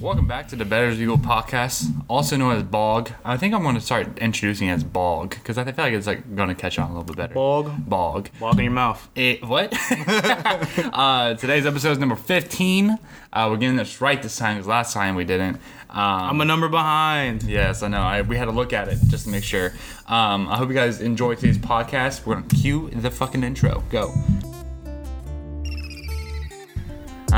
Welcome back to the Better as Eagle podcast, also known as Bog. I think I'm going to start introducing it as Bog because I feel like it's like going to catch on a little bit better. Bog? Bog. Bog in your mouth. It, what? uh, today's episode is number 15. Uh, we're getting this right this time because last time we didn't. Um, I'm a number behind. Yes, I know. I, we had to look at it just to make sure. Um, I hope you guys enjoy today's podcast. We're gonna cue the fucking intro. Go.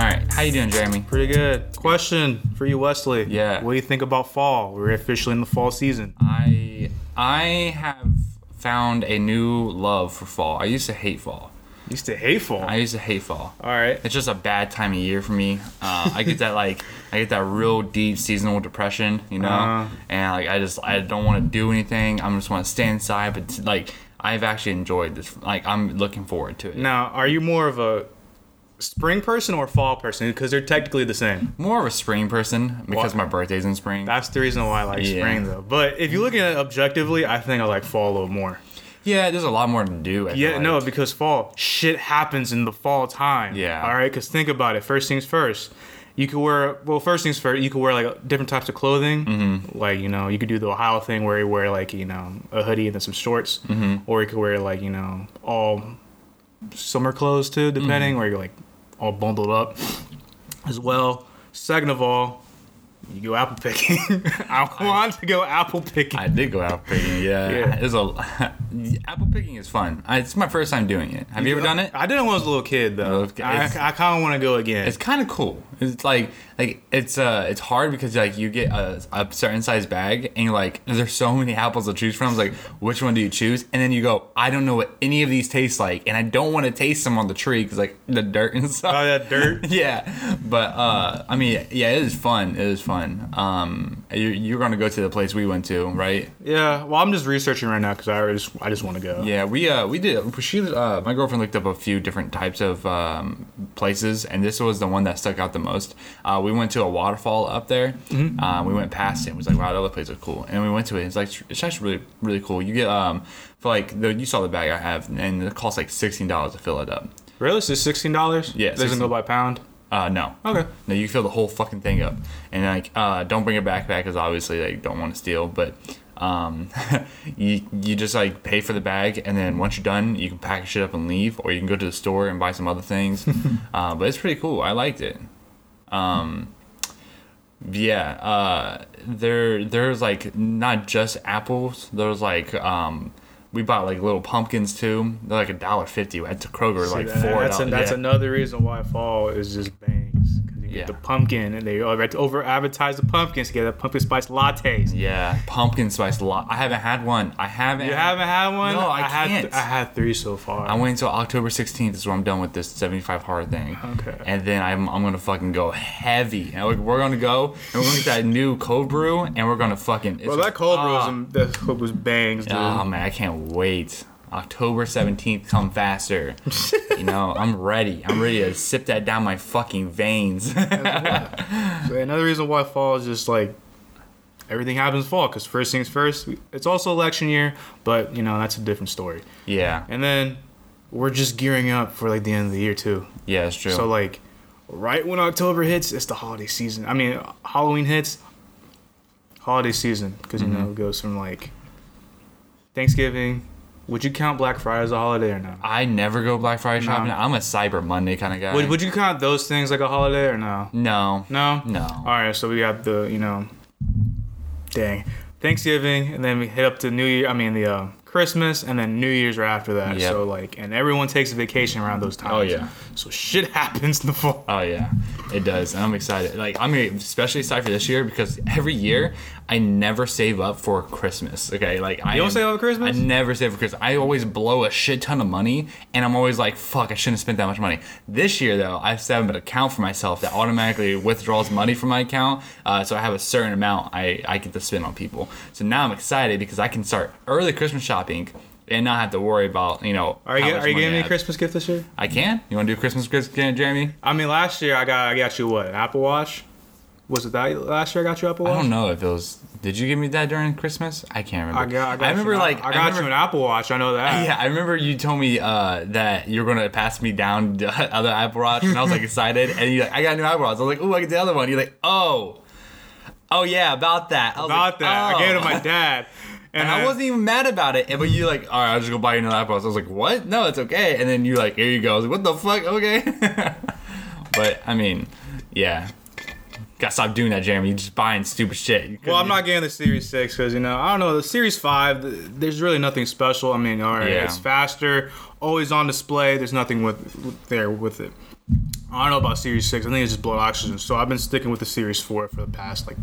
All right, how you doing, Jeremy? Pretty good. Question for you, Wesley. Yeah. What do you think about fall? We're officially in the fall season. I I have found a new love for fall. I used to hate fall. Used to hate fall. I used to hate fall. All right. It's just a bad time of year for me. Uh, I get that like I get that real deep seasonal depression, you know, Uh-huh. and like I just I don't want to do anything. I just want to stay inside. But like I've actually enjoyed this. Like I'm looking forward to it. Now, are you more of a spring person or fall person? Because they're technically the same. More of a spring person because my birthday's in spring. That's the reason why I like Yeah. spring, though. But if you look at it objectively, I think I like fall a little more. yeah, there's a lot more to do. I Yeah, like. no, because fall shit happens in the fall time. Yeah. All right, because think about it. First things first. You could wear well. First things first. You could wear like different types of clothing. Mm-hmm. Like you know, you could do the Ohio thing where you wear like you know a hoodie and then some shorts, mm-hmm. or you could wear like you know all summer clothes too, depending, Mm-hmm. where you're like all bundled up as well. Second of all, you go apple picking. I want to go apple picking. I did go apple picking. Yeah, Yeah. it's a apple picking is fun. I, it's my first time doing it. Have you ever done it? I did it when I was a little kid though. Okay, I, I kind of want to go again. It's kind of cool. It's like like it's uh it's hard because like you get a, a certain size bag and you're like there's so many apples to choose from. It's like which one do you choose? And then you go I don't know what any of these taste like, and I don't want to taste them on the tree because like the dirt and stuff. Oh, that dirt. yeah, but uh, I mean, yeah, it is fun. It is fun. Um, you, you're gonna go to the place we went to, right? Yeah, well, I'm just researching right now because I just I just want to go. Yeah, we uh we did. She uh my girlfriend looked up a few different types of um, places, and this was the one that stuck out the most. Uh, we went to a waterfall up there. Uh, we went past it. and was like, wow, the other place is cool. And we went to it. It's like it's actually really really cool. You get um for like the you saw the bag I have, and it costs like sixteen dollars to fill it up. Really? So sixteen dollars? Yeah, Doesn't 16. go by pound. Uh, no. Okay. No, you fill the whole fucking thing up, and like, uh, don't bring a backpack because obviously they don't want to steal. But, um, you you just like pay for the bag, and then once you're done, you can package it up and leave, or you can go to the store and buy some other things. uh, but it's pretty cool. I liked it. Um, yeah. Uh, there there's like not just apples. There's like um. We bought like little pumpkins too. They're like a dollar fifty. At Kroger, See, like four That's, a, that's yeah. another reason why fall is just bangs. 'Cause you Yeah. the pumpkin, and they over over advertise the pumpkins to get the pumpkin spice lattes. Yeah, pumpkin spice latte. I haven't had one. I haven't. You haven't had one? No, I had can't. I had three so far. I wait until October 16th is when I'm done with this 75 hard thing. Okay. And then I'm, I'm gonna fucking go heavy. And we're, we're gonna go and we're gonna get that new cold brew and we're gonna fucking. well, that cold brew Ah. was, that cold brew was bangs, dude. Oh man, I can't wait. October 17th, come faster. you know, I'm ready. I'm ready to sip that down my fucking veins. So another reason why fall is just like everything happens fall because first things first. It's also election year, but you know that's a different story. yeah, And then we're just gearing up for like the end of the year too. yeah, it's true. So like right when October hits, it's the holiday season. I mean, Halloween hits, holiday season because you Mm-hmm. know it goes from like Thanksgiving. Would you count Black Friday as a holiday or no? I never go Black Friday No. shopping. I'm a Cyber Monday kind of guy. Would, would you count those things like a holiday or no? no. No. No. All right, so we got the you know, dang, Thanksgiving, and then we hit up to New Year. I mean the uh, Christmas, and then New Year's right after that. Yep. So like, and everyone takes a vacation around those times. Oh, yeah. So shit happens in the fall. Oh yeah, it does. And I'm excited. Like I'm especially excited for this year because every year I never save up for Christmas. Okay, like I You don't am- save up for Christmas? I never save for Christmas. I always blow a shit ton of money, and I'm always like, "Fuck, I shouldn't have spent that much money." This year though, I've set up an account for myself that automatically withdraws money from my account, uh, so I have a certain amount I I get to spend on people. So now I'm excited because I can start early Christmas shopping. And not have to worry about you know. Are you how get, much are you getting me a. Christmas gift this year? I can. You want to do a Christmas gift, Jeremy? I mean, last year I got I got you what an Apple Watch. Was it that last year I got you Apple Watch? I don't know if it was. Did you give me that during Christmas? I can't remember. I got, I got remember you, like I got remember, you an Apple Watch. I know that. Yeah, I remember you told me uh, that you're gonna pass me down the other Apple Watch, and I was like excited. And you like, I got a new Apple Watch. I was like, oh, I get the other one. You're like, oh, Oh yeah, about that. I about like, that. I gave it to oh. my dad. And I wasn't even mad about it. But you like, all right, I'll just go buy you another Apple Watch. I was like, what? No, it's okay. And then you like, here you go. I was like, what the fuck? Okay. but I mean, yeah. Gotta stop doing that, Jeremy. You're just buying stupid shit. Well, I'm couldn't- getting the Series Six because you know I don't know the Series Five. There's really nothing special. I mean, all right, Yeah. it's faster, always on display. There's nothing with, there with it. I don't know about Series Six. I think it's just blood oxygen. So I've been sticking with the Series Four for the past like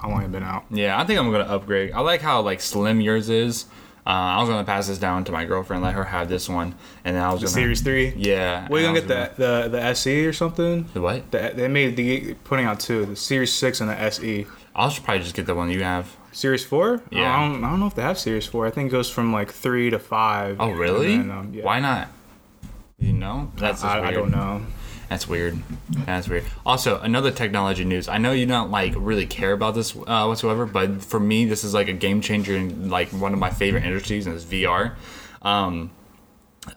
how long it been out. Yeah, I think I'm gonna upgrade. I like how like slim yours is. Uh, I was gonna pass this down to my girlfriend, let her have this one, and then I was The gonna Series Three. Yeah. What are you and gonna get the, the the SE or something? The what? The, they made the putting out two, the Series Six and the SE. I'll probably just get the one you have. Series Four? Yeah. I don't, I don't know if they have Series Four. I think it goes from like three to five. Oh really? Then, um, yeah. Why not? You know, that's I, I don't know. That's weird. That's weird. Also, another technology news. I know you don't like really care about this uh, whatsoever, but for me, this is like a game changer in like one of my favorite industries, and it's VR. Um,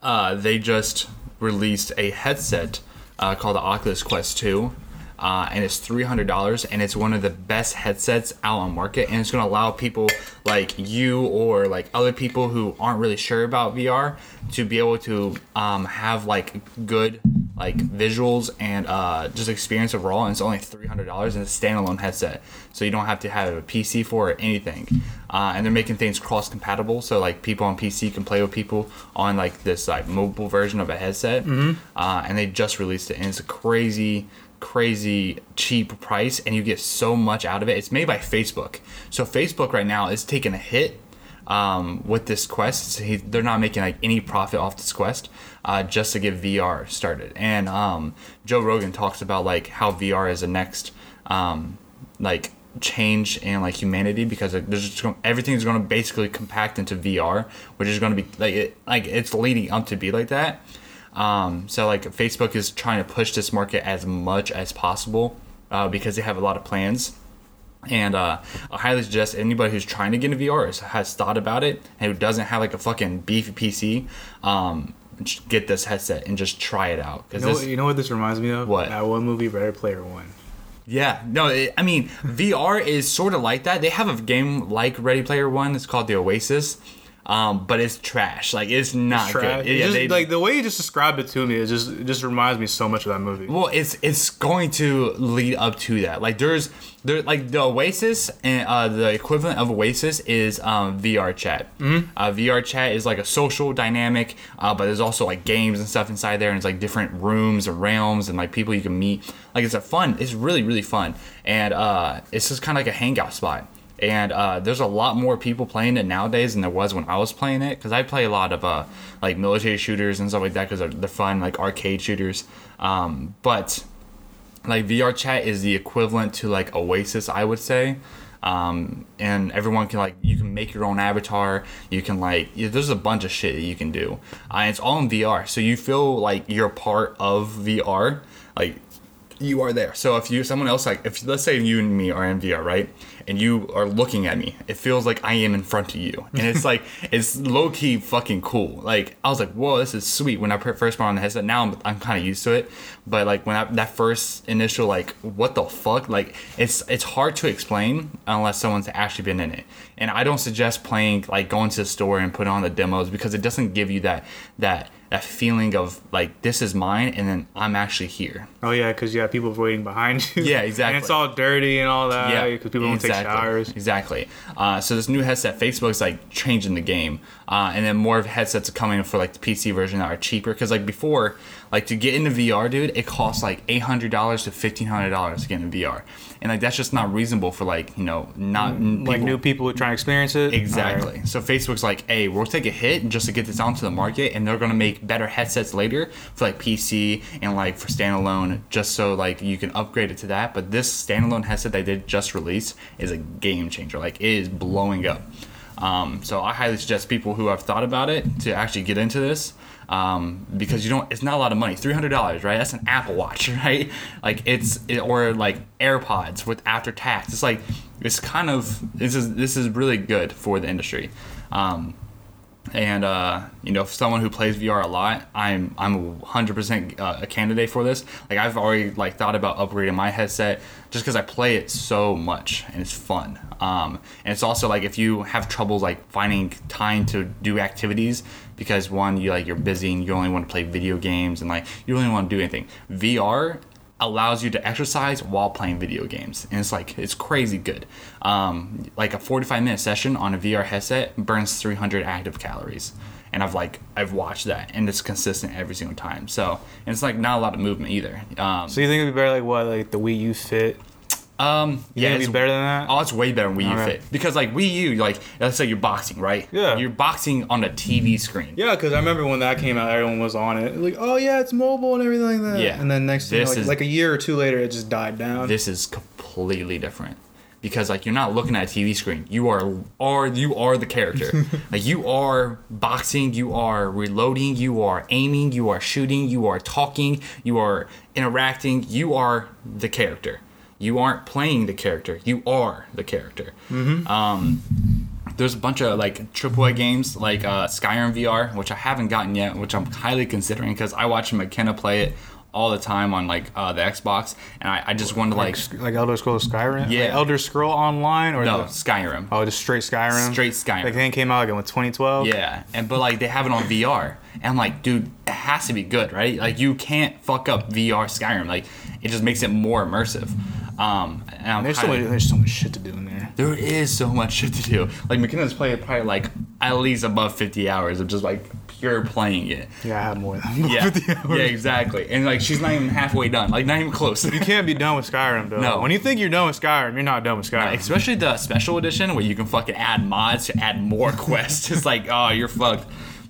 uh, they just released a headset uh, called the Oculus Quest 2. Uh, and it's three hundred dollars, and it's one of the best headsets out on market, and it's going to allow people like you or like other people who aren't really sure about VR to be able to um, have like good like visuals and uh, just experience overall. And it's only three hundred dollars, and it's a standalone headset, so you don't have to have a PC for it or anything. Uh, and they're making things cross compatible, so like people on PC can play with people on like this like mobile version of a headset. Uh, and they just released it, and it's a crazy crazy cheap price and you get so much out of it it's made by facebook so facebook right now is taking a hit um, with this quest he, they're not making like any profit off this quest uh, just to get vr started and um, joe rogan talks about like how vr is the next um, like change in like humanity because like, there's just going, everything's going to basically compact into vr which is going to be like it, like it's leading up to be like that um, so like Facebook is trying to push this market as much as possible uh, because they have a lot of plans. And uh, I highly suggest anybody who's trying to get into VR has thought about it and who doesn't have like a fucking beefy PC, um, get this headset and just try it out. You Because know, this, what- you know what this reminds me of? What? That one movie, Ready Player One. yeah, no, it, I mean VR is sort of like that. They have a game like Ready Player One. It's called the Oasis. Um, but it's trash. Like it's not Trash. good. It Yeah, just, they- like the way you just described it to me, it just it just reminds me so much of that movie. Well, it's it's going to lead up to that. Like there's there like the Oasis and uh, the equivalent of Oasis is um, VR chat. Mm-hmm. Uh, VR chat is like a social dynamic, uh, but there's also like games and stuff inside there, and it's like different rooms and realms and like people you can meet. Like it's a fun. It's really really fun, and uh, it's just kind of like a hangout spot. And uh, there's a lot more people playing it nowadays than there was when I was playing it. Because I play a lot of uh, like military shooters and stuff like that because they're, they're fun, like arcade shooters. Um, but like VR chat is the equivalent to like Oasis, I would say. Um, and everyone can like you can make your own avatar. You can like yeah, there's a bunch of shit that you can do. Uh, and it's all in VR, so you feel like you're part of VR. Like you are there. So if you someone else like if let's say you and me are in VR, right? And you are looking at me, it feels like I am in front of you, and it's like it's low key fucking cool. Like I was like, whoa, this is sweet when I put- first put on the headset. Now I'm, I'm kind of used to it, but like when I, that first initial like, what the fuck? Like it's it's hard to explain unless someone's actually been in it. And I don't suggest playing like going to the store and putting on the demos because it doesn't give you that that that feeling of like this is mine and then I'm actually here. Oh yeah, because you have people waiting behind you. Yeah, exactly. And it's all dirty and all that. yeah, because people don't take showers. Exactly. Uh, so this new headset, Facebook's like changing the game, uh, and then more of headsets are coming for like the PC version that are cheaper. Because like before, like to get into VR, dude, it costs like eight hundred dollars to fifteen hundred dollars to get into VR, and like that's just not reasonable for like you know not Like new people who try to experience it. Exactly. Alright. So Facebook's like, hey, we'll take a hit just to get this onto the market, and they're gonna make better headsets later for like PC and like for standalone, just so like you can upgrade it to that. But this standalone headset they did just release is a game changer. Like it is blowing up. Um, so I highly suggest people who have thought about it to actually get into this. Um, because you don't, it's not a lot of money. Three hundred dollars, right? That's an Apple Watch, right? Like it's, it, or like AirPods with after tax. It's like it's kind of this is this is really good for the industry. Um, and uh, you know, someone who plays VR a lot, I'm I'm 100% uh, a candidate for this. Like I've already like thought about upgrading my headset just because I play it so much and it's fun. Um, and it's also like if you have trouble like finding time to do activities because one you like you're busy and you only want to play video games and like you really want to do anything. VR allows you to exercise while playing video games. And it's like it's crazy good. Um, like a 45 minute session on a vr headset burns 300 active calories. And i've like i've watched that and it's consistent every single time. So and it's like not a lot of movement either. Um, So you think it'd be better like what like the Wii U Fit? Um yeah it's better than that? Oh, it's way better than Wii U. Fit because like Wii U, like let's say you're boxing, right? Yeah. You're boxing on a TV screen. Yeah, because I remember when that came out, everyone was on it. Like, oh yeah, it's mobile and everything like that. Yeah. And then next thing, This like, is- like a year or two later, it just died down. This is completely different because like you're not looking at a TV screen. You are are you are the character. like you are boxing, you are reloading, you are aiming, you are shooting, you are talking, you are interacting. You are the character. You aren't playing the character. You are the character. Um, there's a bunch of like AAA games like uh, Skyrim VR, which I haven't gotten yet, which I'm highly considering because I watch McKenna play it all the time on like uh, the Xbox, and I, I just want to like like, like Elder Scrolls Skyrim. Yeah. Like Elder Scroll Online or no the- Skyrim. oh, just straight Skyrim. Straight Skyrim. Like thing came out like in what 2012. Yeah, and but like they have it on VR, and like, dude, it has to be good, right? Like you can't fuck up VR Skyrim. Like it just makes it more immersive. Um, There's so there's so much shit to do in there. There is so much shit to do. Like McKenna's played probably like at least above 50 hours of just like pure playing it. Yeah, I have more than Yeah, 50 hours. yeah, exactly. And like she's not even halfway done. Like not even close. You can't be done with Skyrim though. No. When you think you're done with Skyrim, you're not done with Skyrim. Especially the special edition where you can fucking add mods to add more quests. It's like, oh, you're fucked.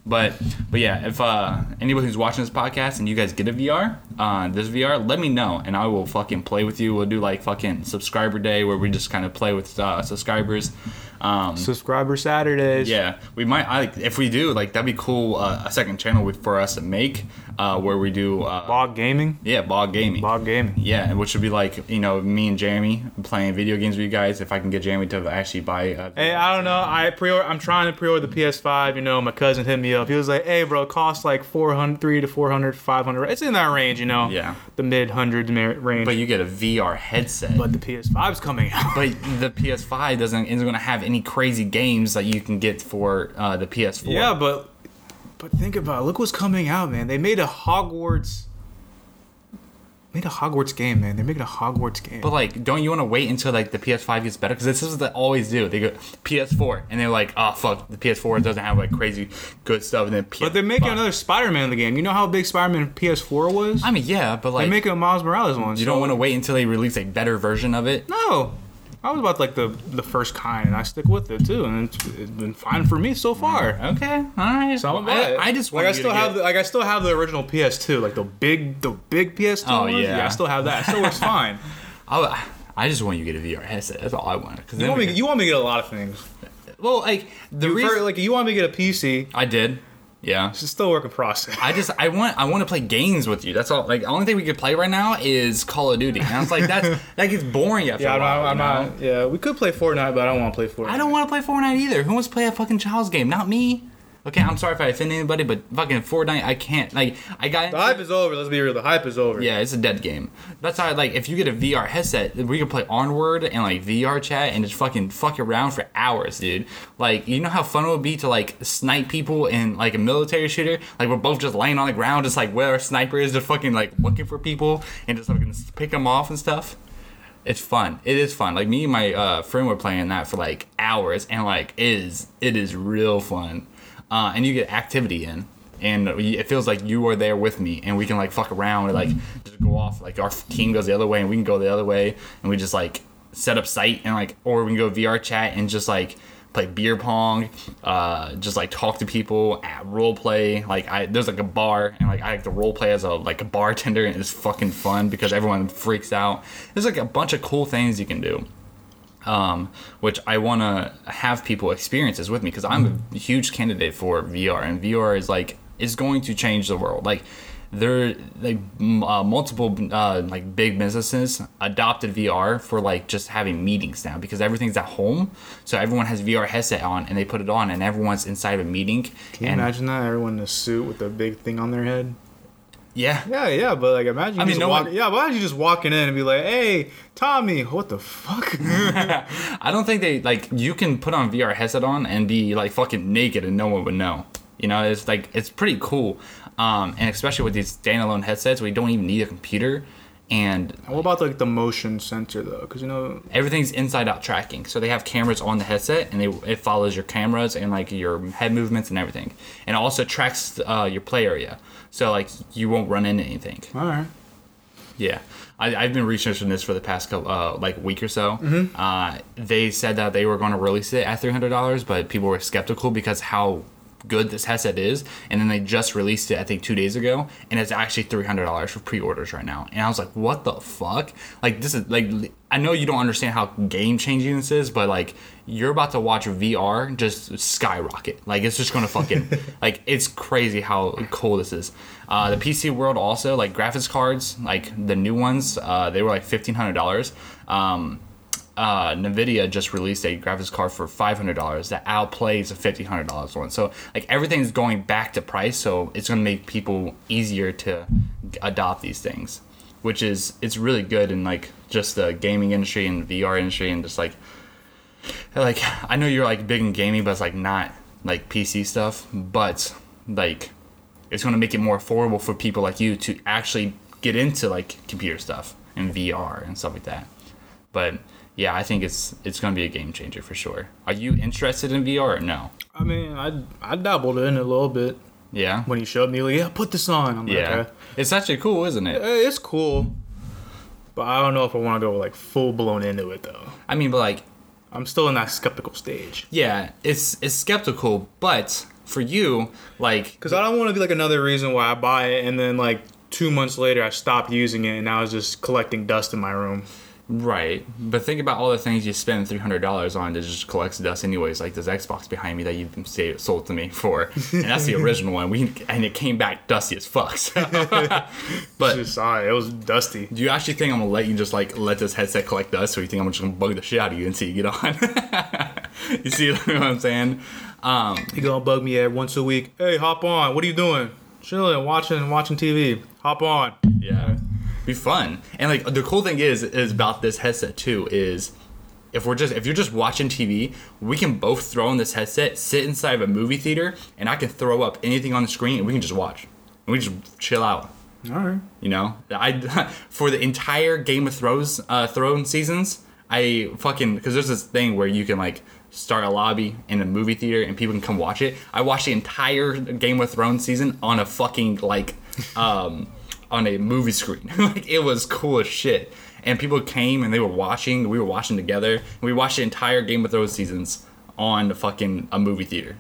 But but yeah, if uh, anybody who's watching this podcast and you guys get a VR, uh, this VR, let me know and I will fucking play with you. We'll do like fucking subscriber day where we just kind of play with uh, subscribers. Um, Subscriber Saturdays. Yeah, we might. I, if we do, like that'd be cool. Uh, a second channel for us to make, uh, where we do. Uh, Bog Gaming. yeah, bog gaming. Bog Gaming. Yeah, which would be like you know me and Jeremy playing video games with you guys. If I can get Jeremy to actually buy. Uh, Hey, I don't know. I pre I'm trying to pre-order the PS5. You know, my cousin hit me up. He was like, "Hey, bro, it costs like 400, 3 to 400, 500. It's in that range, you know. Yeah. The mid hundreds range. but you get a VR headset. But the PS5's coming out. but the PS5 doesn't isn't going to have any crazy games that you can get for uh, the PS4. yeah, but but think about it. Look what's coming out, man. They made a Hogwarts. They made a Hogwarts game, man. They're making a Hogwarts game. But like, don't you want to wait until like the PS5 gets better? Because this is what they always do. They go PS4, and they're like, oh fuck, the PS4 doesn't have like crazy good stuff. And then PS5. But they're making another Spider-Man in the game. You know how big Spider-Man PS4 was? I mean, yeah, but like, they're making a Miles Morales one. you so- don't want to wait until they release a better version of it. No, I was about like the the first kind, and I stick with it too, and it's, it's been fine for me so far. Okay, all right. So I'm Well. I, I just like want I still have the, like I still have the original PS2, like the big the big PS2. Oh, ones. yeah. I still have that. It still works fine. I, I just want you to get a VR headset. That's all I want. Cause You want me? can- You want me to get a lot of things. well, like the You reason like you want me to get a PC. I did, yeah. It's still a work in process. I just I want I want to play games with you. That's all. Like the only thing we could play right now is Call of Duty. And I was like, that's that gets boring after yeah, a I'm while. not. I'm not. Yeah, we could play Fortnite, but I don't want to play Fortnite. I don't want to play Fortnite either. Who wants to play a fucking child's game? Not me. Okay, I'm sorry if I offend anybody, but fucking Fortnite, I can't. Like, I got. The hype is over. Let's be real. The hype is over. Yeah, it's a dead game. That's how like if you get a VR headset, we can play Onward and like VR chat and just fucking fuck around for hours, dude. Like you know how fun it would be to like snipe people in like a military shooter? Like we're both just laying on the ground, just like where our sniper is, just fucking like looking for people and just fucking pick them off and stuff. It's fun. It is fun. Like me and my uh, friend were playing that for like hours, and like it is it is real fun. Uh, and you get activity in, and it feels like you are there with me, and we can like fuck around and like just go off. Like our team goes the other way, and we can go the other way, and we just like set up site and like, or we can go VR chat and just like play beer pong, uh, just like talk to people, at role play. Like I there's like a bar and like I like to role play as a like a bartender and it's fucking fun because everyone freaks out. There's like a bunch of cool things you can do. Um, which I want to have people experiences with me because I'm a huge candidate for VR and VR is like is going to change the world. Like there like uh, multiple uh, like big businesses adopted VR for like just having meetings now because everything's at home so everyone has VR headset on and they put it on and everyone's inside of a meeting Can you and imagine that? Everyone in a suit with a big thing on their head. Yeah. Yeah, yeah, but like imagine I mean, no walk, one- yeah, imagine you just walking in and be like, "Hey, Tommy, what the fuck?" I don't think they like you can put on VR headset on and be like fucking naked and no one would know. You know, it's like it's pretty cool. Um, and especially with these standalone headsets, we don't even need a computer, and what about like the motion sensor though? Because you know, everything's inside out tracking. So they have cameras on the headset, and they it follows your cameras and like your head movements and everything, and it also tracks uh, your play area. So like you won't run into anything. all right, Yeah, I, I've been researching this for the past couple, uh, like week or so. Uh, they said that they were going to release it at three hundred dollars, but people were skeptical because how good this headset is. And then they just released it, I think, two days ago, and it's actually three hundred dollars for pre-orders right now. And I was like, what the fuck? Like this is like I know you don't understand how game changing this is, but like you're about to watch VR just skyrocket. Like it's just gonna fucking like it's crazy how cool this is. Uh, the PC world also like graphics cards, like the new ones, uh, they were like fifteen hundred dollars. Um, uh, Nvidia just released a graphics card for five hundred dollars that outplays a fifteen hundred dollars one. So like everything's going back to price, so it's gonna make people easier to adopt these things, which is it's really good in like just the gaming industry and VR industry and just like like I know you're like big in gaming, but it's like not like PC stuff, but like it's gonna make it more affordable for people like you to actually get into like computer stuff and VR and stuff like that. But yeah, I think it's it's gonna be a game changer for sure. Are you interested in VR or no? I mean, I I dabbled in it a little bit Yeah. when he showed me, like, yeah, put this on. I'm Yeah. like, It's actually cool, isn't it? eh, it's cool, but I don't know if I want to go like full blown into it though. I mean, but like I'm still in that skeptical stage. yeah, it's it's skeptical, but for you, like Because I don't want to be like another reason why I buy it and then like two months later I stopped using it and now it's just collecting dust in my room. Right, but think about all the things you spend three hundred dollars on to just collect dust, anyways. Like this Xbox behind me that you've sold to me for, and that's the original one. We and it came back dusty as fuck. So. but Just saw it. It was dusty. do you actually think I'm gonna let you just like let this headset collect dust, or you think I'm just gonna bug the shit out of you until you get on? you see what I'm saying? Um, He gonna bug me at once a week. Hey, hop on. What are you doing? Chilling, watching, watching TV. Hop on. Yeah, be fun. And like the cool thing is is about this headset too is if we're just if you're just watching TV, we can both throw in this headset, sit inside of a movie theater, and I can throw up anything on the screen, and we can just watch, and we just chill out. All right. You know, I for the entire Game of Thrones uh, Throne seasons, I fucking because there's this thing where you can like start a lobby in a movie theater and people can come watch it. I watched the entire Game of Thrones season on a fucking like um on a movie screen. like it was cool as shit. And people came and they were watching. We were watching together. We watched the entire Game of Thrones seasons on fucking a movie theater.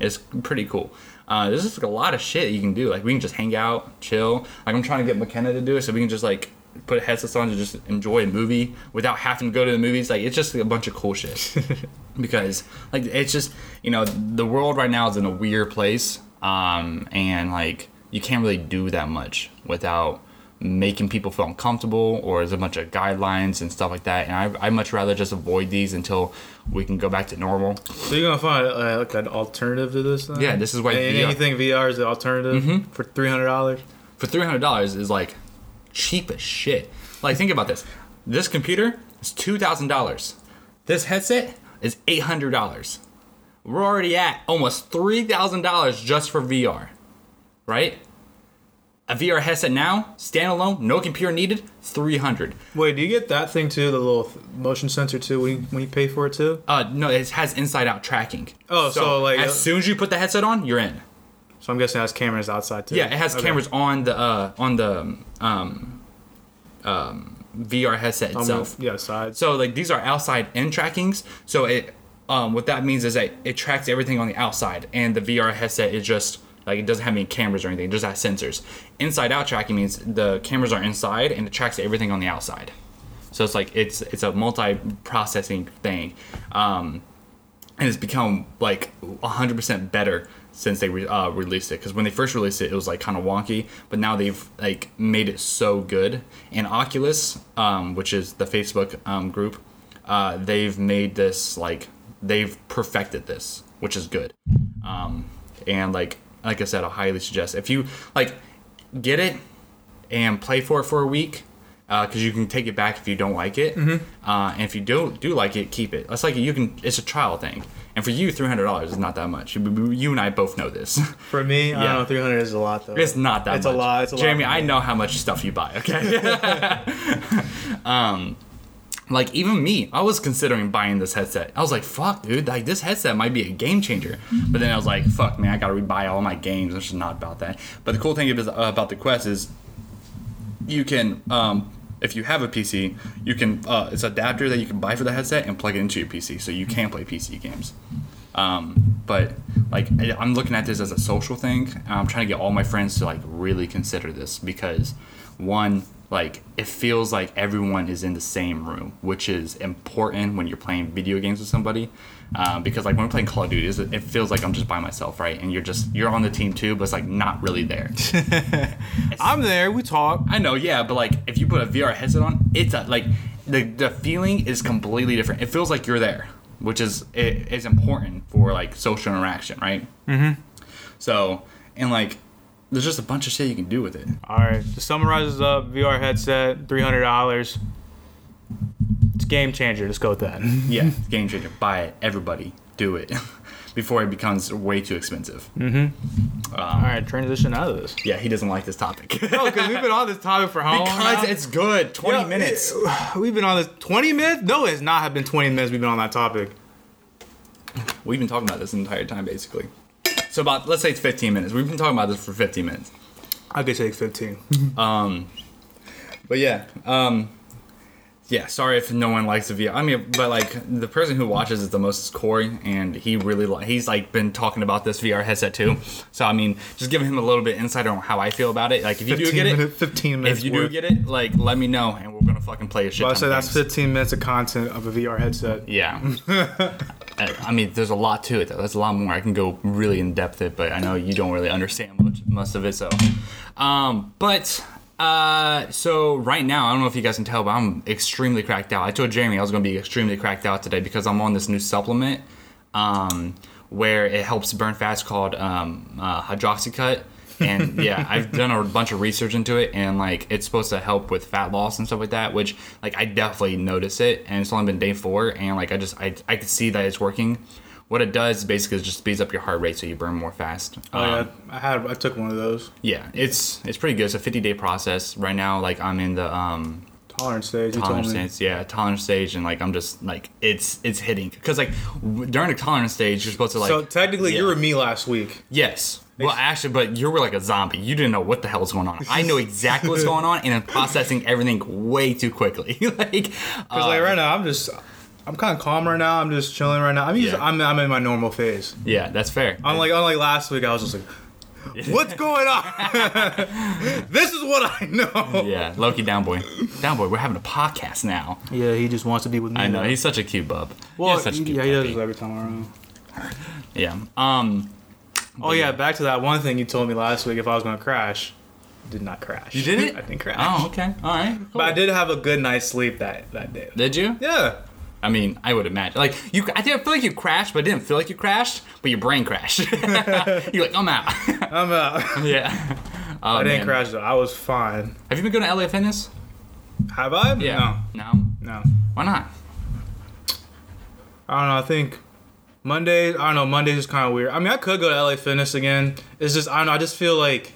It's pretty cool. Uh, there's just like a lot of shit you can do. Like we can just hang out, chill. Like I'm trying to get McKenna to do it, so we can just like put headsets on to just enjoy a movie without having to go to the movies. Like it's just a bunch of cool shit. because like it's just you know the world right now is in a weird place, um, and like you can't really do that much without making people feel uncomfortable or there's a bunch of guidelines and stuff like that and I, I'd much rather just avoid these until we can go back to normal So you're gonna find uh, like an alternative to this? Then? Yeah, this is why And VR anything VR is the alternative for three hundred dollars. for three hundred dollars is like cheap as shit. Like think about this: this computer is two thousand dollars. This headset is eight hundred dollars. We're already at almost three thousand dollars just for VR, right? A VR headset now, standalone, no computer needed, three hundred. Wait, do you get that thing too? The little motion sensor too when you, when you pay for it too? Uh, no, it has inside-out tracking. Oh, so, like, as uh, soon as you put the headset on, you're in. So I'm guessing it has cameras outside too. Yeah, it has Okay. cameras on the uh, on the um, um, VR headset itself. the, yeah, side. So like these are outside in trackings. So it um, what that means is that it tracks everything on the outside, and the VR headset is just like it doesn't have any cameras or anything. It just has sensors. Inside out tracking means the cameras are inside and it tracks everything on the outside. So it's like it's it's a multi processing thing. Um, and it's become like 100% better since they re- uh, released it because when they first released it it was like kind of wonky but now they've like made it so good and oculus um, which is the facebook um, group uh, they've made this like they've perfected this which is good um, and like like i said i highly suggest if you like get it and play for it for a week because you can take it back if you don't like it. Uh, and if you do do like it, keep it. It's like you can. It's a trial thing. And for you, three hundred dollars is not that much. You and I both know this. For me, I Yeah. don't know, 300 is a lot though. It's not that It's much. a lot. It's a lot Jeremy, for I know how much stuff you buy, okay? um like even me, I was considering buying this headset. I was like, fuck, dude, like this headset might be a game changer. But then I was like, fuck, man, I gotta rebuy all my games. It's just not about that. But the cool thing is, about the Quest is you can um if you have a PC, you can uh, it's an adapter that you can buy for the headset and plug it into your PC, so you can play PC games. Um, but like I'm looking at this as a social thing. I'm trying to get all my friends to like really consider this because one, like it feels like everyone is in the same room, which is important when you're playing video games with somebody. Um, because like when I'm playing Call of Duty, it feels like I'm just by myself, right? And you're just you're on the team too, but it's like not really there. I'm there. We talk. I know, yeah, but like if you put a VR headset on, it's a, like the the feeling is completely different. It feels like you're there, which is it, it's important for like social interaction, right? Mm-hmm. So and like there's just a bunch of shit you can do with it. All right. To summarize this up, VR headset, $300. It's game changer. Let's go with that. Yeah, game changer. Buy it, everybody, do it before it becomes way too expensive. Mm-hmm. Um, All right, transition out of this. Yeah, he doesn't like this topic No, because we've been on this topic for how long? because it's good. Twenty Yeah, minutes. it- we've been on this 20 minutes? No, it's not have been 20 minutes we've been on that topic. We've been talking about this the entire time, basically. So about let's say it's 15 minutes. We've been talking about this for 15 minutes. I could take 15. But yeah, um, yeah. Sorry if no one likes the VR. I mean, but like the person who watches it the most is Corey, and he really li- he's like been talking about this VR headset too. So I mean, just giving him a little bit insight on how I feel about it. Like if you do 15 get it, minutes, 15 minutes. if you do get it, like let me know, and we're gonna fucking play a shit. But I say that's. 15 minutes of content of a VR headset. Yeah. I I mean, there's a lot to it though. There's a lot more. I can go really in depth it, but I know you don't really understand much most of it. So, um, but uh, so right now, I don't know if you guys can tell, but I'm extremely cracked out. I told Jeremy I was going to be extremely cracked out today because I'm on this new supplement, um, where it helps burn fat. It's called um, uh, hydroxycut. and yeah, I've done a bunch of research into it, and like it's supposed to help with fat loss and stuff like that. Which like I definitely notice it, and it's only been day four, and like I just I I can see that it's working. What it does basically is just speeds up your heart rate, so you burn more fast. Oh Um, yeah, I had I took one of those. yeah, it's it's pretty good. It's a 50 day process. Right now, like I'm in the um Tolerance stage. Tolerance stage, yeah, tolerance stage, and like I'm just like it's it's hitting because like w- during the tolerance stage, you're supposed to like so technically, yeah. you were me last week. Yes. Well, actually, but you were like a zombie. You didn't know what the hell was going on. I know exactly what's going on, and I'm processing everything way too quickly. like, Because uh, like right now, I'm just I'm kind of calm right now. I'm just chilling right now. I'm usually, Yeah. I'm I'm in my normal phase. yeah, that's fair. Unlike unlike last week, I was just like, what's going on? this is what I know. yeah, Loki down boy, down boy. We're having a podcast now. Yeah, he just wants to be with me. I know he's such a cute bub. Well, he's such a cute yeah, he does puppy. this every time around. Yeah. Um. Oh yeah, back to that one thing you told me last week. If I was gonna crash, did not crash. You did it? I didn't crash. Oh, okay. All right. Cool. But I did have a good night's sleep that that day. Did you? Yeah. I mean, I would imagine. Like you, I didn't feel like you crashed, but I didn't feel like you crashed. But your brain crashed. You're like, I'm out. I'm out. yeah. Oh, I didn't man. crash though. I was fine. Have you been going to LA Fitness? Have I? Yeah. No. No. No. Why not? I don't know. I think Mondays. I don't know. Mondays is kind of weird. I mean, I could go to LA Fitness again. It's just I don't know. I just feel like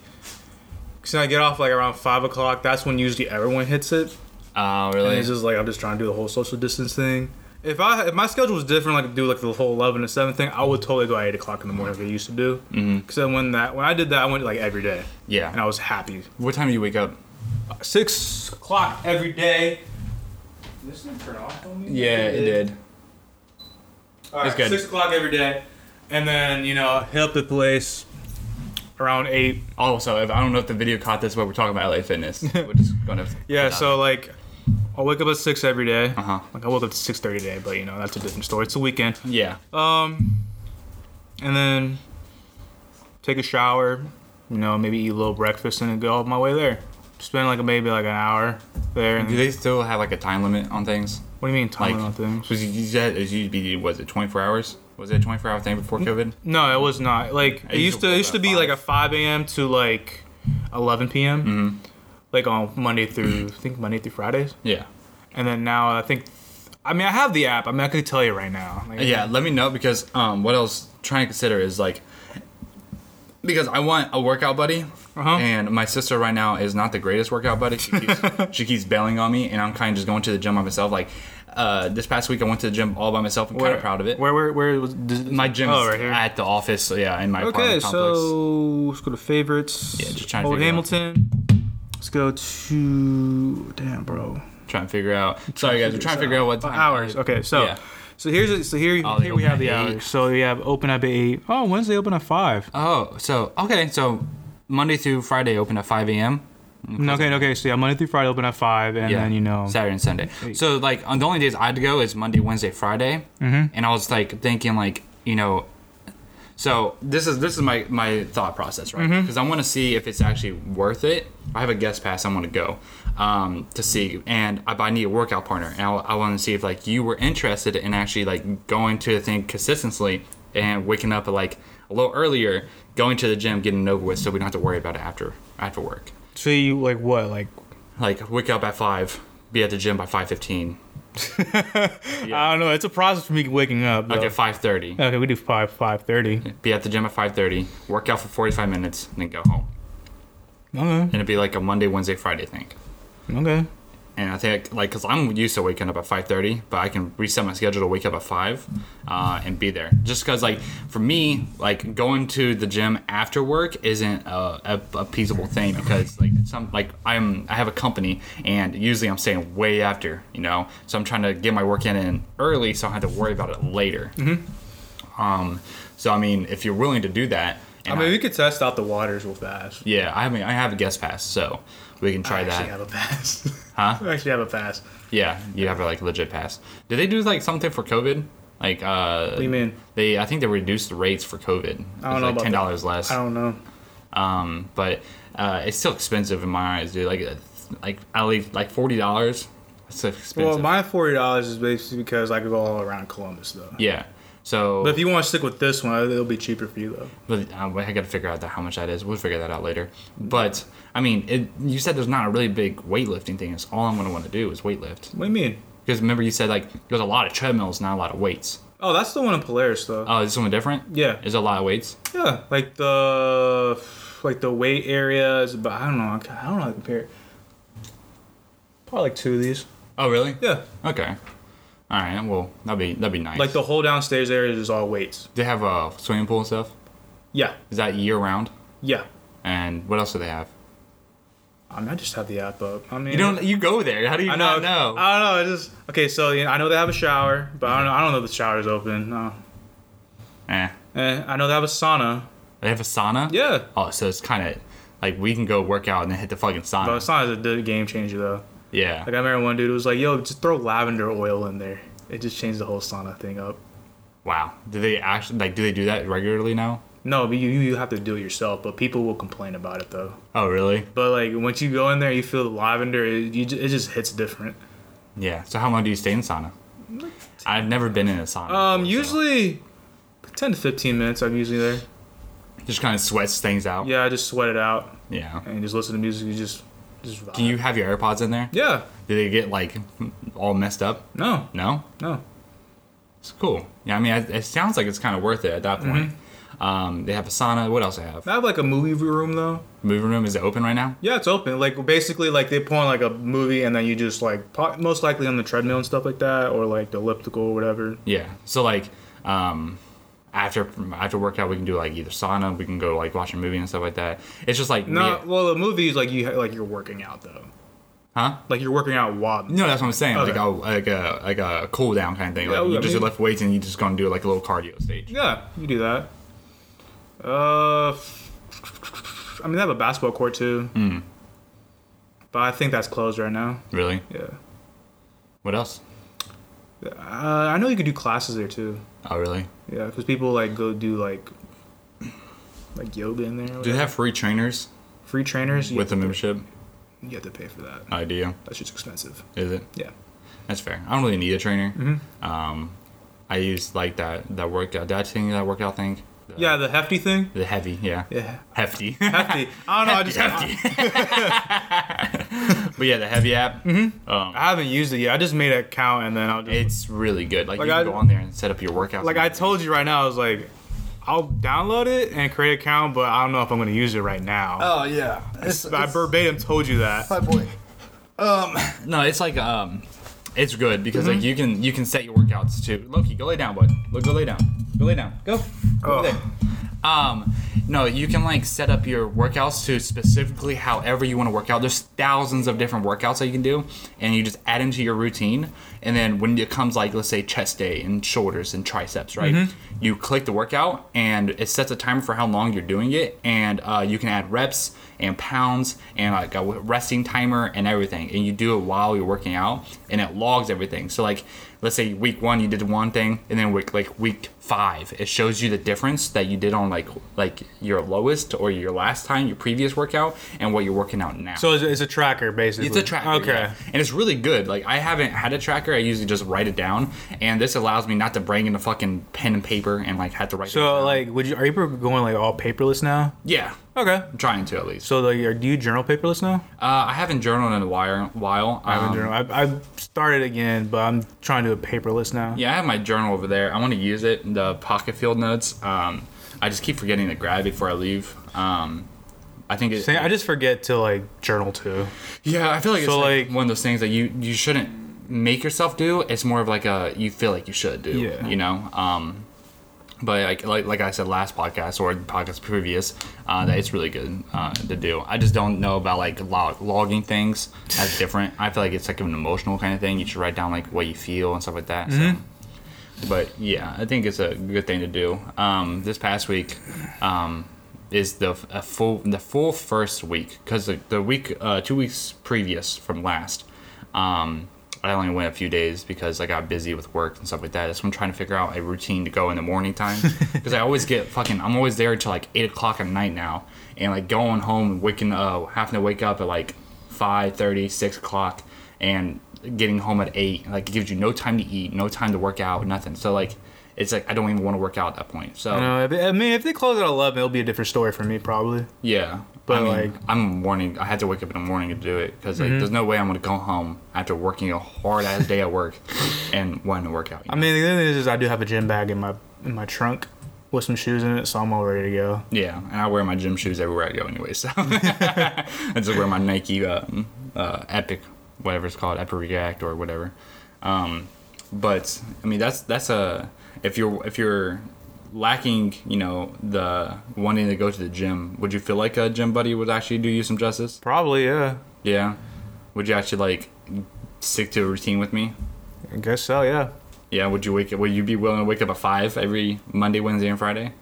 since I get off like around five o'clock, that's when usually everyone hits it. Oh, And really? it's just like I'm just trying to do the whole social distance thing. If I if my schedule was different, like do like the whole eleven to seven thing, I would totally go at eight o'clock in the morning like I used to do. Mhm. Because then when that when I did that, I went like every day, Yeah. and. I was happy. What time do you wake up? Six o'clock every day. This didn't turn off on me. All It's right, good. six o'clock every day, and then you know hit up the place around eight. Also, if, I don't know if the video caught this, but we're talking about LA Fitness. we're just gonna. Yeah, so like I'll wake up at six every day. Uh huh. Like I woke up at six thirty today, but you know that's a different story. It's a weekend. Yeah. Um, and then take a shower. You know, maybe eat a little breakfast and then go on my way there. Spend like maybe like an hour there. Do they still have like a time limit on things? what do you mean time Like, on things? said it used to be was it 24 hours? Was it a 24 hour thing before COVID? No, it was not. Like it used used to to. It used to be like a five. five a.m. to like eleven p.m. Mm-hmm. Like on Monday through I think Monday through Fridays, Yeah. and then now I think. I mean, I have the app. I'm not gonna tell you right now. Like, Yeah, let me know because um, what I was trying to consider is like because I want a workout buddy, Uh-huh. and my sister right now is not the greatest workout buddy. She keeps, she keeps bailing on me, and I'm kind of just going to the gym by myself. Like uh, this past week, I went to the gym all by myself. I'm kind of proud of it. Where, where, where was does, my gym Oh, is right here. at the office, so yeah, in my Okay, apartment complex. so let's go to favorites. Yeah, just trying to Old out- Hamilton. Let's go to damn, bro. trying to figure out. Sorry guys, we're trying to figure out what time. hours. Okay, so Yeah. so here's it. So here Oh, here we have the eight. hours. So we have open up at eight. Oh, Wednesday open at five. Oh, so okay, so Monday through Friday open at 5 a.m. Okay, okay. So yeah, Monday through Friday open at five, and then you know. Saturday and Sunday. So like on the only days I had to go is Monday, Wednesday, Friday, mm-hmm. and I was like thinking like you know, so this is this is my my thought process right Mm-hmm. because I want to see if it's actually worth it. I have a guest pass I want to go um, to see, and I, but I need a workout partner, and I, I want to see if like you were interested in actually like going to the thing consistently and waking up at like a little earlier, going to the gym, getting it over with, so we don't have to worry about it after after work. So you like what? Like Like wake up at five, be at the gym by five fifteen. I don't know. It's a process for me waking up. Like though. at five thirty. Okay, we do five five thirty. Be at the gym at five thirty. Work out for forty five minutes, and then go home. Okay, And it'd be like a Monday, Wednesday, Friday thing. okay. And I think like because I'm used to waking up at five thirty, but I can reset my schedule to wake up at five, uh, and be there. Just because like for me, like going to the gym after work isn't a, a, a feasible thing because like some like I'm I have a company and usually I'm staying way after, you know. So I'm trying to get my work in, in early, so I don't have to worry about it later. Um, so I mean, if you're willing to do that, I mean, we could test out the waters with that. yeah, I mean, I have a guest pass, so we can try I actually that. have a pass. Huh? I actually have a pass. Yeah, you have a like legit pass. Did they do like something for COVID? Like, uh, What do you mean? they I think they reduced the rates for COVID. I don't know like about ten dollars less. I don't know. Um, but uh, it's still expensive in my eyes, dude. Like, like at least like forty dollars. It's expensive. Well, my forty dollars is basically because I could go all around Columbus though. yeah. So, But if you want to stick with this one, it'll be cheaper for you though. But uh, I got to figure out that how much that is. We'll figure that out later. But I mean, it, you said there's not a really big weightlifting thing. It's all I'm gonna want to do is weightlift. What do you mean? Because remember you said like there's a lot of treadmills, not a lot of weights. Oh, that's the one in Polaris though. Oh, is this one different? yeah, Is it a lot of weights? yeah. Like the like the weight area is about. I don't know. I don't know how to compare. it. Probably like two of these. Oh, really? Yeah. Okay. All right. Well, that'd be that'd be nice. Like the whole downstairs area is all weights. they have a swimming pool and stuff. Yeah. Is that year round? Yeah. And what else do they have? I mean, I just have the app up. I mean, You don't. You go there. How do you I know. not know? I don't know. It just okay. So you know, I know they have a shower, but I don't know. I don't know if the shower is open. No. eh. Eh, I know they have a sauna. They have a sauna. Yeah. Oh, so it's kind of like we can go work out and then hit the fucking sauna. But sauna's a game changer though. Yeah. Like I remember one dude was like, "Yo, just throw lavender oil in there." It just changed the whole sauna thing up. Wow. Do they actually like? Do they do that regularly now? No, but you you have to do it yourself. But people will complain about it though. Oh, really? But like once you go in there, you feel the lavender. It, you, it just hits different. Yeah. So how long do you stay in sauna? I've never been in a sauna. Um, before, so- usually ten to fifteen minutes. I'm usually there. just kind of sweats things out. Yeah, I just sweat it out Yeah. and just listen to music. You just Can you have your AirPods in there? Yeah. Do they get like all messed up? No. No. No. It's cool. Yeah. I mean, it, it sounds like it's kind of worth it at that point. Mm-hmm. Um, they have a sauna. What else they have? I have like a movie room though. Movie room is it open right now? Yeah, it's open. Like basically, like they put on like a movie, and then you just like po- most likely on the treadmill and stuff like that, or like the elliptical or whatever. Yeah. So like, um, after after workout, we can do like either sauna. We can go like watch a movie and stuff like that. It's just like No, well, the movie is like you like you're working out though. huh? Like you're working out while. No, that's what I'm saying. Okay. Like a like a like a cool down kind of thing. Like Yeah, you I just mean- lift weights and you just gonna do like a little cardio stage. Yeah, you do that. Uh, I mean they have a basketball court too, Mm. but I think that's closed right now. Really? Yeah. What else? Uh, I know you could do classes there too. Oh, really? Yeah, because people like go do like like yoga in there. Do they have free trainers free trainers? You with to- membership? You have to pay for that. Idea That's just expensive. is it? Yeah. That's fair. I don't really need a trainer. Mhm. Um, I use like that that workout that thing that workout thing. The, Yeah, the hefty thing. The Hevy, yeah. Yeah. Hefty. Hefty. I don't know. I just hefty. but yeah, the Hevy app. Mm-hmm. Um, I haven't used it yet. I just made an account and then I'll just it's really good. Like, Like you can I- go on there and set up your workouts. like I told you right now. I was like, I'll download it and create an account, but I don't know if I'm gonna use it right now. Oh yeah. I verbatim told you that. My boy. Um, no, it's like um, it's good because Mm-hmm. like you can you can set your workouts too. Loki, go lay down, bud. Look, go lay down. Go lay down. Go. Go over there. Um, no, you can like set up your workouts to specifically however you want to work out. There's thousands of different workouts that you can do, and you just add into your routine. And then when it comes like let's say chest day and shoulders and triceps, right? Mm-hmm. You click the workout, and it sets a timer for how long you're doing it, and uh, you can add reps and pounds and like a resting timer and everything. And you do it while you're working out, and it logs everything. So like let's say week one you did one thing and then week like week five it shows you the difference that you did on like like your lowest or your last time your previous workout and what you're working out now So it's, a tracker basically. it's a tracker Okay. yeah. and it's really good like i haven't had a tracker i usually just write it down and this allows me not to bring in a fucking pen and paper and like have to write it So down. like, would you are you going like all paperless now? yeah Okay. i'm trying to at least So like, are, do you journal paperless now? uh, i haven't journaled in a while while I haven't Um, journal. I, I've started again, but I'm trying to do it paperless now. Yeah, I have my journal over there. I want to use it, the pocket field notes. Um, I just keep forgetting to grab it before I leave. Um, I think it. I just forget to like journal too. yeah, I feel like it's like, like- one of those things that you you shouldn't make yourself do. It's more of like a you feel like you should do. Yeah. You know. Um, but like like like I said last podcast or the podcast previous, uh, that it's really good uh, to do. I just don't know about like log- logging things. That's different. I feel like it's like an emotional kind of thing. You should write down like what you feel and stuff like that. So. But yeah, I think it's a good thing to do. Um, this past week um, is the a full the full first week because the, the week uh, two weeks previous from last. Um, I only went a few days because I got busy with work and stuff like that. So I'm trying to figure out a routine to go in the morning time because I always get fucking. I'm always there till like eight o'clock at night now, and like going home and waking uh having to wake up at like 5:30, 6 o'clock, and getting home at eight. Like it gives you no time to eat, no time to work out, nothing. So like it's like I don't even want to work out at that point. So know, I mean, if they close at eleven, it'll be a different story for me probably. yeah, But, I mean, like- I'm morning. I had to wake up in the morning to do it because Mm-hmm. like there's no way I'm gonna go home after working a hard ass day at work and wanting to work out. I know? mean, the thing is, is I do have a gym bag in my in my trunk with some shoes in it, so I'm all ready to go. Yeah, and I wear my gym shoes everywhere I go anyway. So I just wear my Nike um, uh, Epic, whatever it's called, Epic React or whatever. Um, but I mean, that's that's a if you're if you're lacking, you know, the wanting to go to the gym, would you feel like a gym buddy would actually do you some justice? Probably, yeah. Yeah. Would you actually like stick to a routine with me? I guess so, yeah. Yeah. Would you wake up? Would you be willing to wake up at five every Monday, Wednesday, and Friday?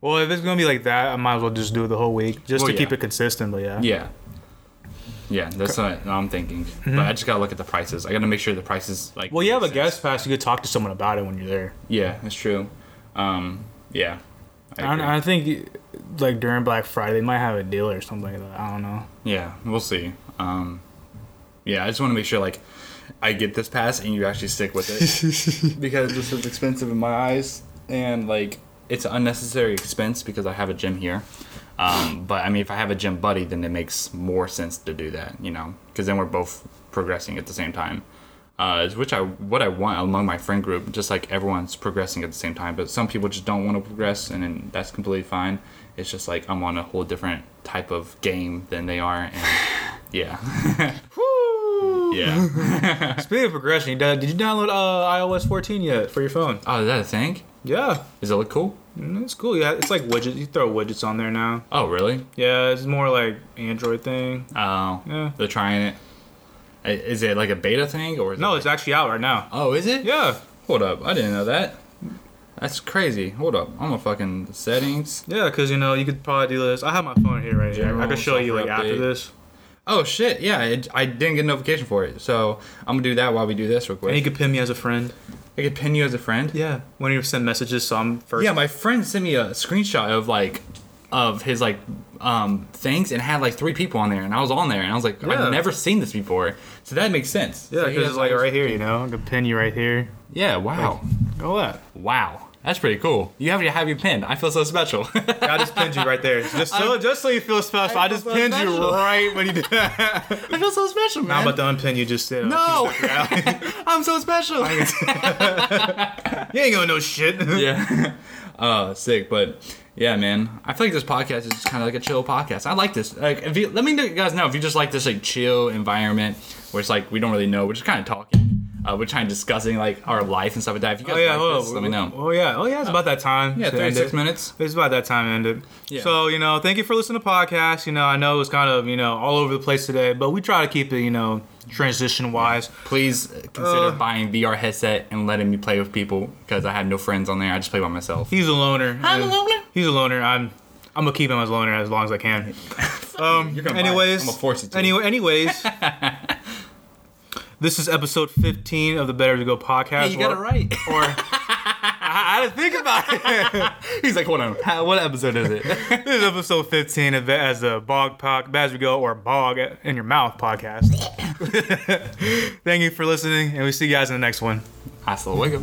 Well, if it's gonna be like that, I might as well just do it the whole week, just Well, to keep it consistent. But yeah, Yeah. Yeah, that's what I'm thinking. But I just gotta look at the prices. I gotta make sure the prices like. Well, you have a sense. guest pass. You could talk to someone about it when you're there. Yeah, that's true. Um, yeah. I. I think like during Black Friday, they might have a deal or something like that. I don't know. yeah, we'll see. Um, yeah, I just want to make sure like I get this pass and you actually stick with it because this is expensive in my eyes and like it's an unnecessary expense because I have a gym here. Um, but I mean, if I have a gym buddy, then it makes more sense to do that, you know, because then we're both progressing at the same time. Uh, which I what I want among my friend group, just like everyone's progressing at the same time. But some people just don't want to progress, and then that's completely fine. It's just like I'm on a whole different type of game than they are, and yeah, yeah. Speaking of progression, did, did you download uh, iOS 14 yet for your phone? Oh, is that a thing? Yeah, Does it look cool? Mm, it's cool. Yeah, it's like widgets. You throw widgets on there now. Oh, really? Yeah, it's more like Android thing. Oh, Yeah. they're trying it. I- Is it like a beta thing or is No, it it's actually out right now. Oh, is it? Yeah, Hold up, I didn't know that. That's crazy. Hold up, I'm a fucking settings. yeah, because you know you could probably do this. I have my phone here right here. I General can show you like software after update. this, Oh shit, yeah, it, I didn't get a notification for it, so I'm gonna do that while we do this real quick. and you could pin me as a friend. I could pin you as a friend. Yeah, when you send messages, so I'm first. Yeah, my friend sent me a screenshot of like of his like um things and had like three people on there, and I was on there, and I was like, Yeah. I've never seen this before, so that makes sense. yeah, So he because has it's like all- right here. You know, I could pin you right here. Yeah, wow, Go that. wow. That's pretty cool. You have to have your pin. I feel so special. I just pinned you right there. Just so, just so you feel special. I, I just so pinned you special. right when you did that. I feel so special, man. I'm about to unpin you just uh, no, keep it back your alley. I'm so special. You ain't gonna know shit. yeah. Uh, sick, but yeah, man. I feel like this podcast is just kind of like a chill podcast. I like this. Like, if you let me know, you guys know if you just like this like chill environment where it's like we don't really know, we're just kind of talking. Uh, we're trying to discussing like our life and stuff like that. If you guys Oh yeah, like hold this, let me know. Oh yeah, oh yeah, it's about that time. Yeah, 36 it. minutes. It's about that time to end it. Yeah. So, you know, thank you for listening to the podcast. You know, I know it was kind of, you know, all over the place today, but we try to keep it, you know, transition wise. Please consider Uh, buying VR headset and letting me play with people because I have no friends on there. I just play by myself. He's a loner. I'm a loner. He's a loner. I'm I'm gonna keep him as loner as long as I can. Um You're gonna buy it. anyways, I'm gonna force you to. Anyway, anyways. this is episode 15 of the Better to Go podcast. Hey, you got it right. Or I, I had to think about it. He's like, hold on. How, what episode is it? This is episode 15 of the, as the Bog Talk, As We Go, or Bog in Your Mouth podcast. Thank you for listening, and we see you guys in the next one. Hasta luego.